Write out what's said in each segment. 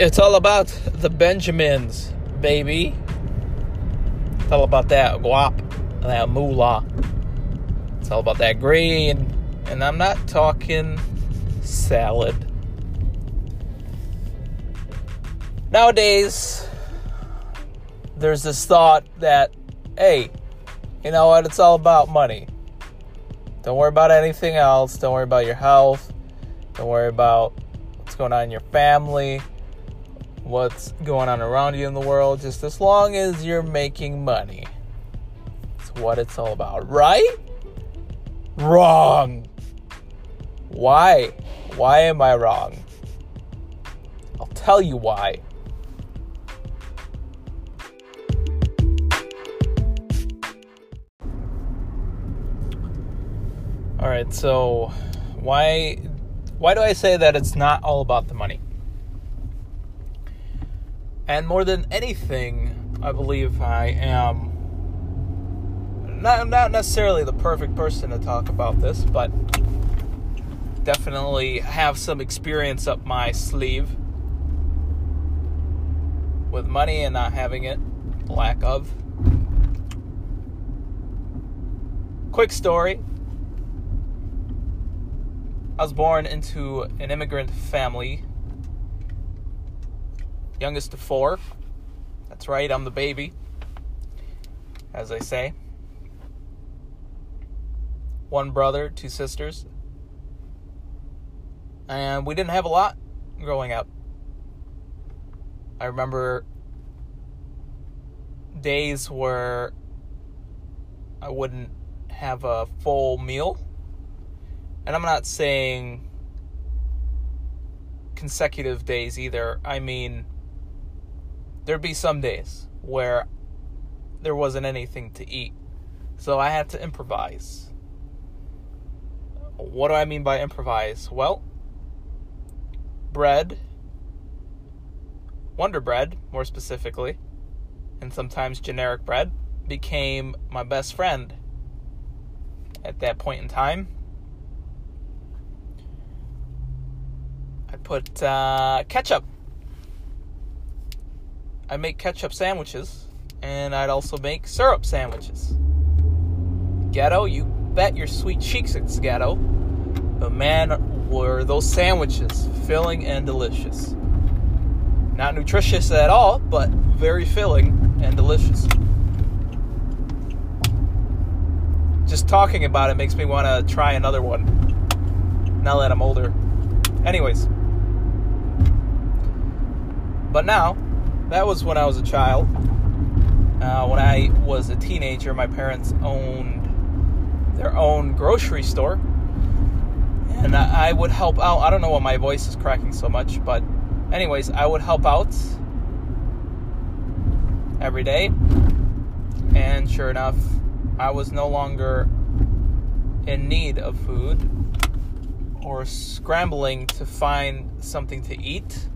It's all about the Benjamins, baby. It's all about that guap, that moolah. It's all about that green. And I'm not talking salad. Nowadays, there's this thought that, hey, you know what? It's all about money. Don't worry about anything else. Don't worry about your health. Don't worry about what's going on in your family, what's going on around you in the world. Just as long as you're making money. It's what it's all about, right? Wrong. Why? Why am I wrong? I'll tell you why. All right, so why why do I say that it's not all about the money? And more than anything, I believe I am not not necessarily the perfect person to talk about this, but definitely have some experience up my sleeve with money and not having it, lack of. Quick story I was born into an immigrant family, youngest of four. That's right, I'm the baby, as they say. One brother, two sisters. And we didn't have a lot growing up. I remember days where I wouldn't have a full meal and I'm not saying consecutive days either. I mean, there'd be some days where there wasn't anything to eat. So I had to improvise. What do I mean by improvise? Well, bread, Wonder Bread, more specifically, and sometimes generic bread, became my best friend at that point in time. I'd put uh, ketchup. I'd make ketchup sandwiches, and I'd also make syrup sandwiches. Ghetto, you bet your sweet cheeks it's ghetto. But man, were those sandwiches filling and delicious. Not nutritious at all, but very filling and delicious. Just talking about it makes me want to try another one. Now that I'm older. Anyways. But now, that was when I was a child. Uh, when I was a teenager, my parents owned their own grocery store. And I would help out. I don't know why my voice is cracking so much, but, anyways, I would help out every day. And sure enough, I was no longer in need of food or scrambling to find something to eat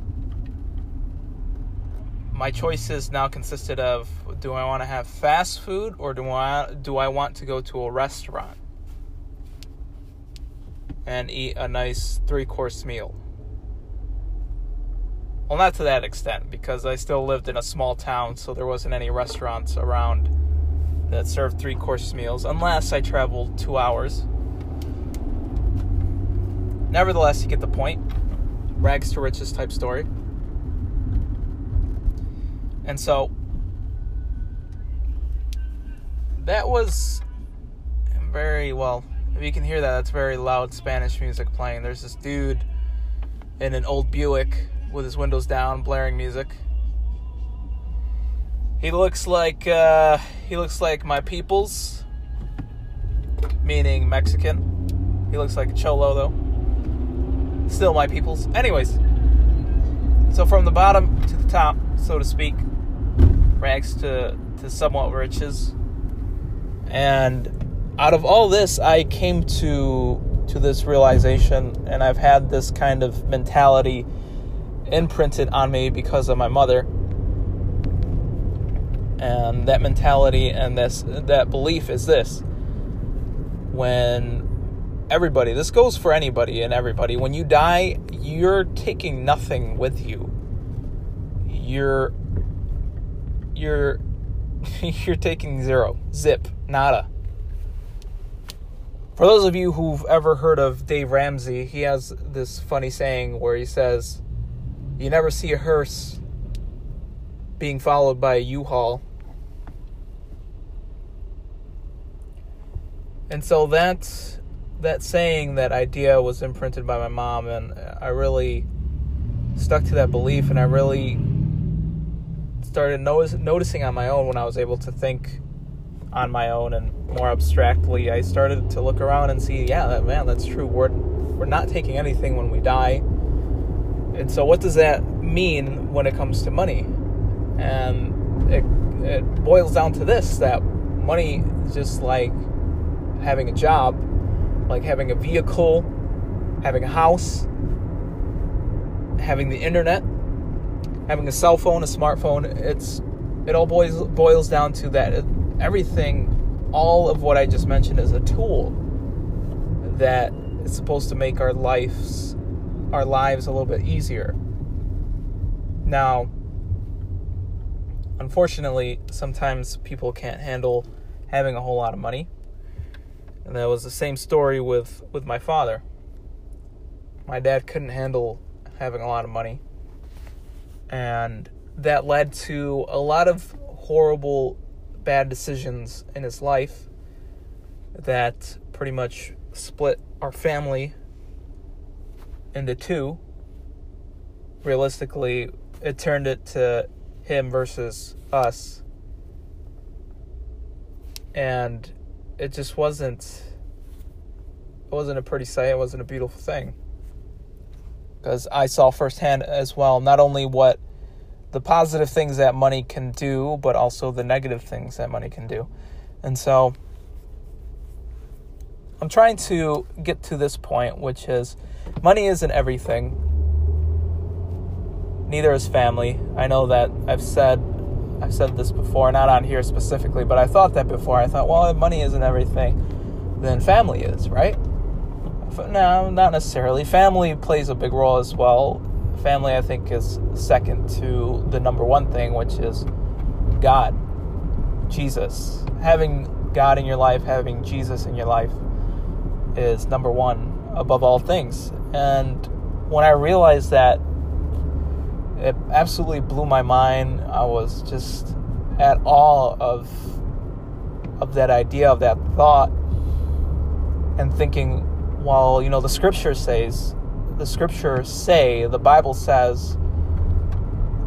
my choices now consisted of do I want to have fast food or do I do I want to go to a restaurant and eat a nice three-course meal. Well, not to that extent because I still lived in a small town, so there wasn't any restaurants around that served three-course meals unless I traveled 2 hours. Nevertheless, you get the point. Rags to riches type story. And so that was very well. If you can hear that, that's very loud Spanish music playing. There's this dude in an old Buick with his windows down, blaring music. He looks like uh, he looks like my peoples, meaning Mexican. He looks like a cholo though. Still my peoples. Anyways, so from the bottom to the top, so to speak, rags to, to somewhat riches. And out of all this, I came to to this realization, and I've had this kind of mentality imprinted on me because of my mother. And that mentality and this that belief is this. When everybody, this goes for anybody and everybody, when you die, you're taking nothing with you you're you're you're taking zero, zip, nada. For those of you who've ever heard of Dave Ramsey, he has this funny saying where he says, "You never see a hearse being followed by a U-Haul." And so that that saying, that idea was imprinted by my mom and I really stuck to that belief and I really started noticing on my own when I was able to think on my own and more abstractly. I started to look around and see, yeah, that, man, that's true. We're we're not taking anything when we die. And so, what does that mean when it comes to money? And it it boils down to this: that money is just like having a job, like having a vehicle, having a house, having the internet having a cell phone, a smartphone, it's it all boils boils down to that. It, everything, all of what I just mentioned is a tool that is supposed to make our lives our lives a little bit easier. Now, unfortunately, sometimes people can't handle having a whole lot of money. And that was the same story with with my father. My dad couldn't handle having a lot of money and that led to a lot of horrible bad decisions in his life that pretty much split our family into two. Realistically it turned it to him versus us. And it just wasn't it wasn't a pretty sight it wasn't a beautiful thing because I saw firsthand as well not only what the positive things that money can do, but also the negative things that money can do. And so I'm trying to get to this point, which is money isn't everything. Neither is family. I know that I've said I've said this before, not on here specifically, but I thought that before. I thought, well, if money isn't everything, then family is, right? No, not necessarily. Family plays a big role as well. Family, I think, is second to the number one thing, which is God, Jesus. Having God in your life, having Jesus in your life is number one above all things. And when I realized that, it absolutely blew my mind. I was just at awe of of that idea, of that thought, and thinking, well, you know, the scripture says, the scripture say, the Bible says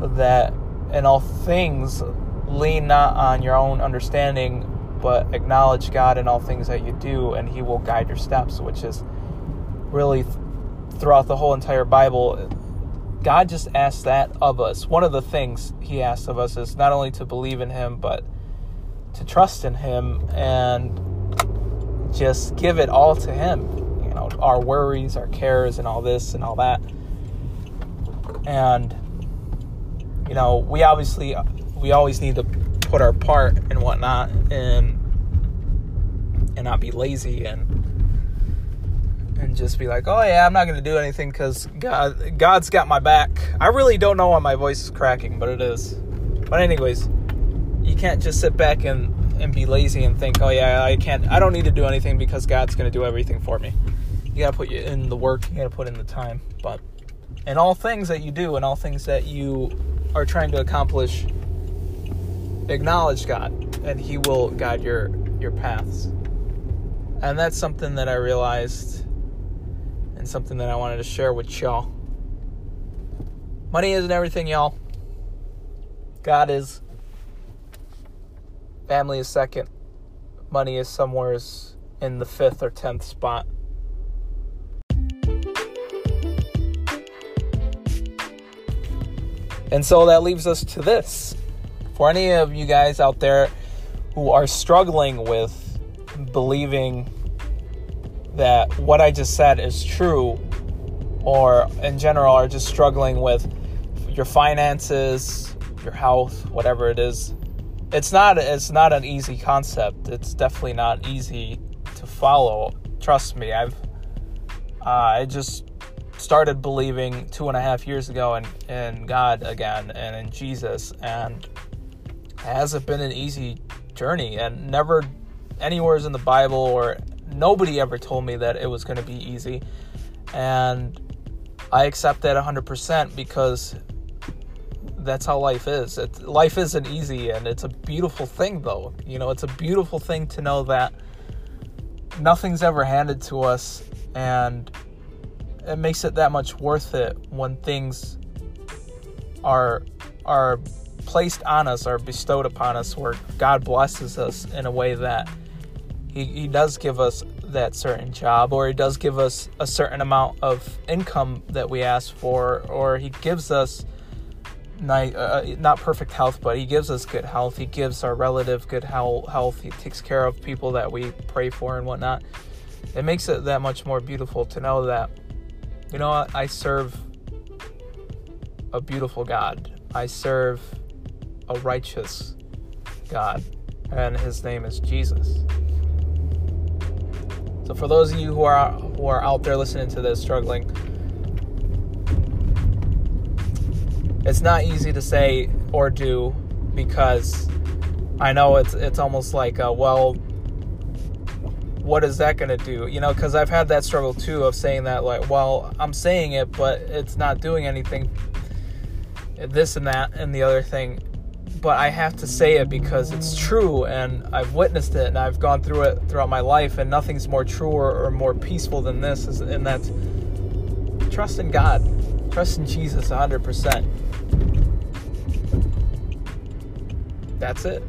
that in all things lean not on your own understanding, but acknowledge God in all things that you do, and He will guide your steps, which is really throughout the whole entire Bible. God just asks that of us. One of the things He asks of us is not only to believe in Him, but to trust in Him and just give it all to Him our worries, our cares, and all this and all that. And you know, we obviously we always need to put our part and whatnot, and and not be lazy and and just be like, oh yeah, I'm not gonna do anything because God God's got my back. I really don't know why my voice is cracking, but it is. But anyways, you can't just sit back and and be lazy and think, oh yeah, I can't, I don't need to do anything because God's gonna do everything for me you gotta put in the work, you gotta put in the time. But in all things that you do, and all things that you are trying to accomplish, acknowledge God, and He will guide your your paths. And that's something that I realized, and something that I wanted to share with y'all. Money isn't everything, y'all. God is. Family is second. Money is somewhere in the fifth or tenth spot. And so that leaves us to this. For any of you guys out there who are struggling with believing that what I just said is true, or in general are just struggling with your finances, your health, whatever it is, it's not it's not an easy concept. It's definitely not easy to follow. Trust me, I've uh, I just started believing two and a half years ago in, in God again and in Jesus, and it hasn't been an easy journey, and never anywhere's in the Bible or nobody ever told me that it was going to be easy, and I accept that 100% because that's how life is. It, life isn't easy, and it's a beautiful thing, though. You know, it's a beautiful thing to know that nothing's ever handed to us, and it makes it that much worth it when things are are placed on us, are bestowed upon us, where God blesses us in a way that He, he does give us that certain job, or He does give us a certain amount of income that we ask for, or He gives us not, uh, not perfect health, but He gives us good health. He gives our relative good health. He takes care of people that we pray for and whatnot. It makes it that much more beautiful to know that, you know what, I serve a beautiful God. I serve a righteous God, and His name is Jesus. So, for those of you who are who are out there listening to this, struggling it's not easy to say or do because I know it's it's almost like a, well what is that going to do? You know because I've had that struggle too of saying that like well I'm saying it but it's not doing anything this and that and the other thing. But I have to say it because it's true and I've witnessed it and I've gone through it throughout my life and nothing's more true or, or more peaceful than this and that's trust in God. Trust in Jesus 100% that's it.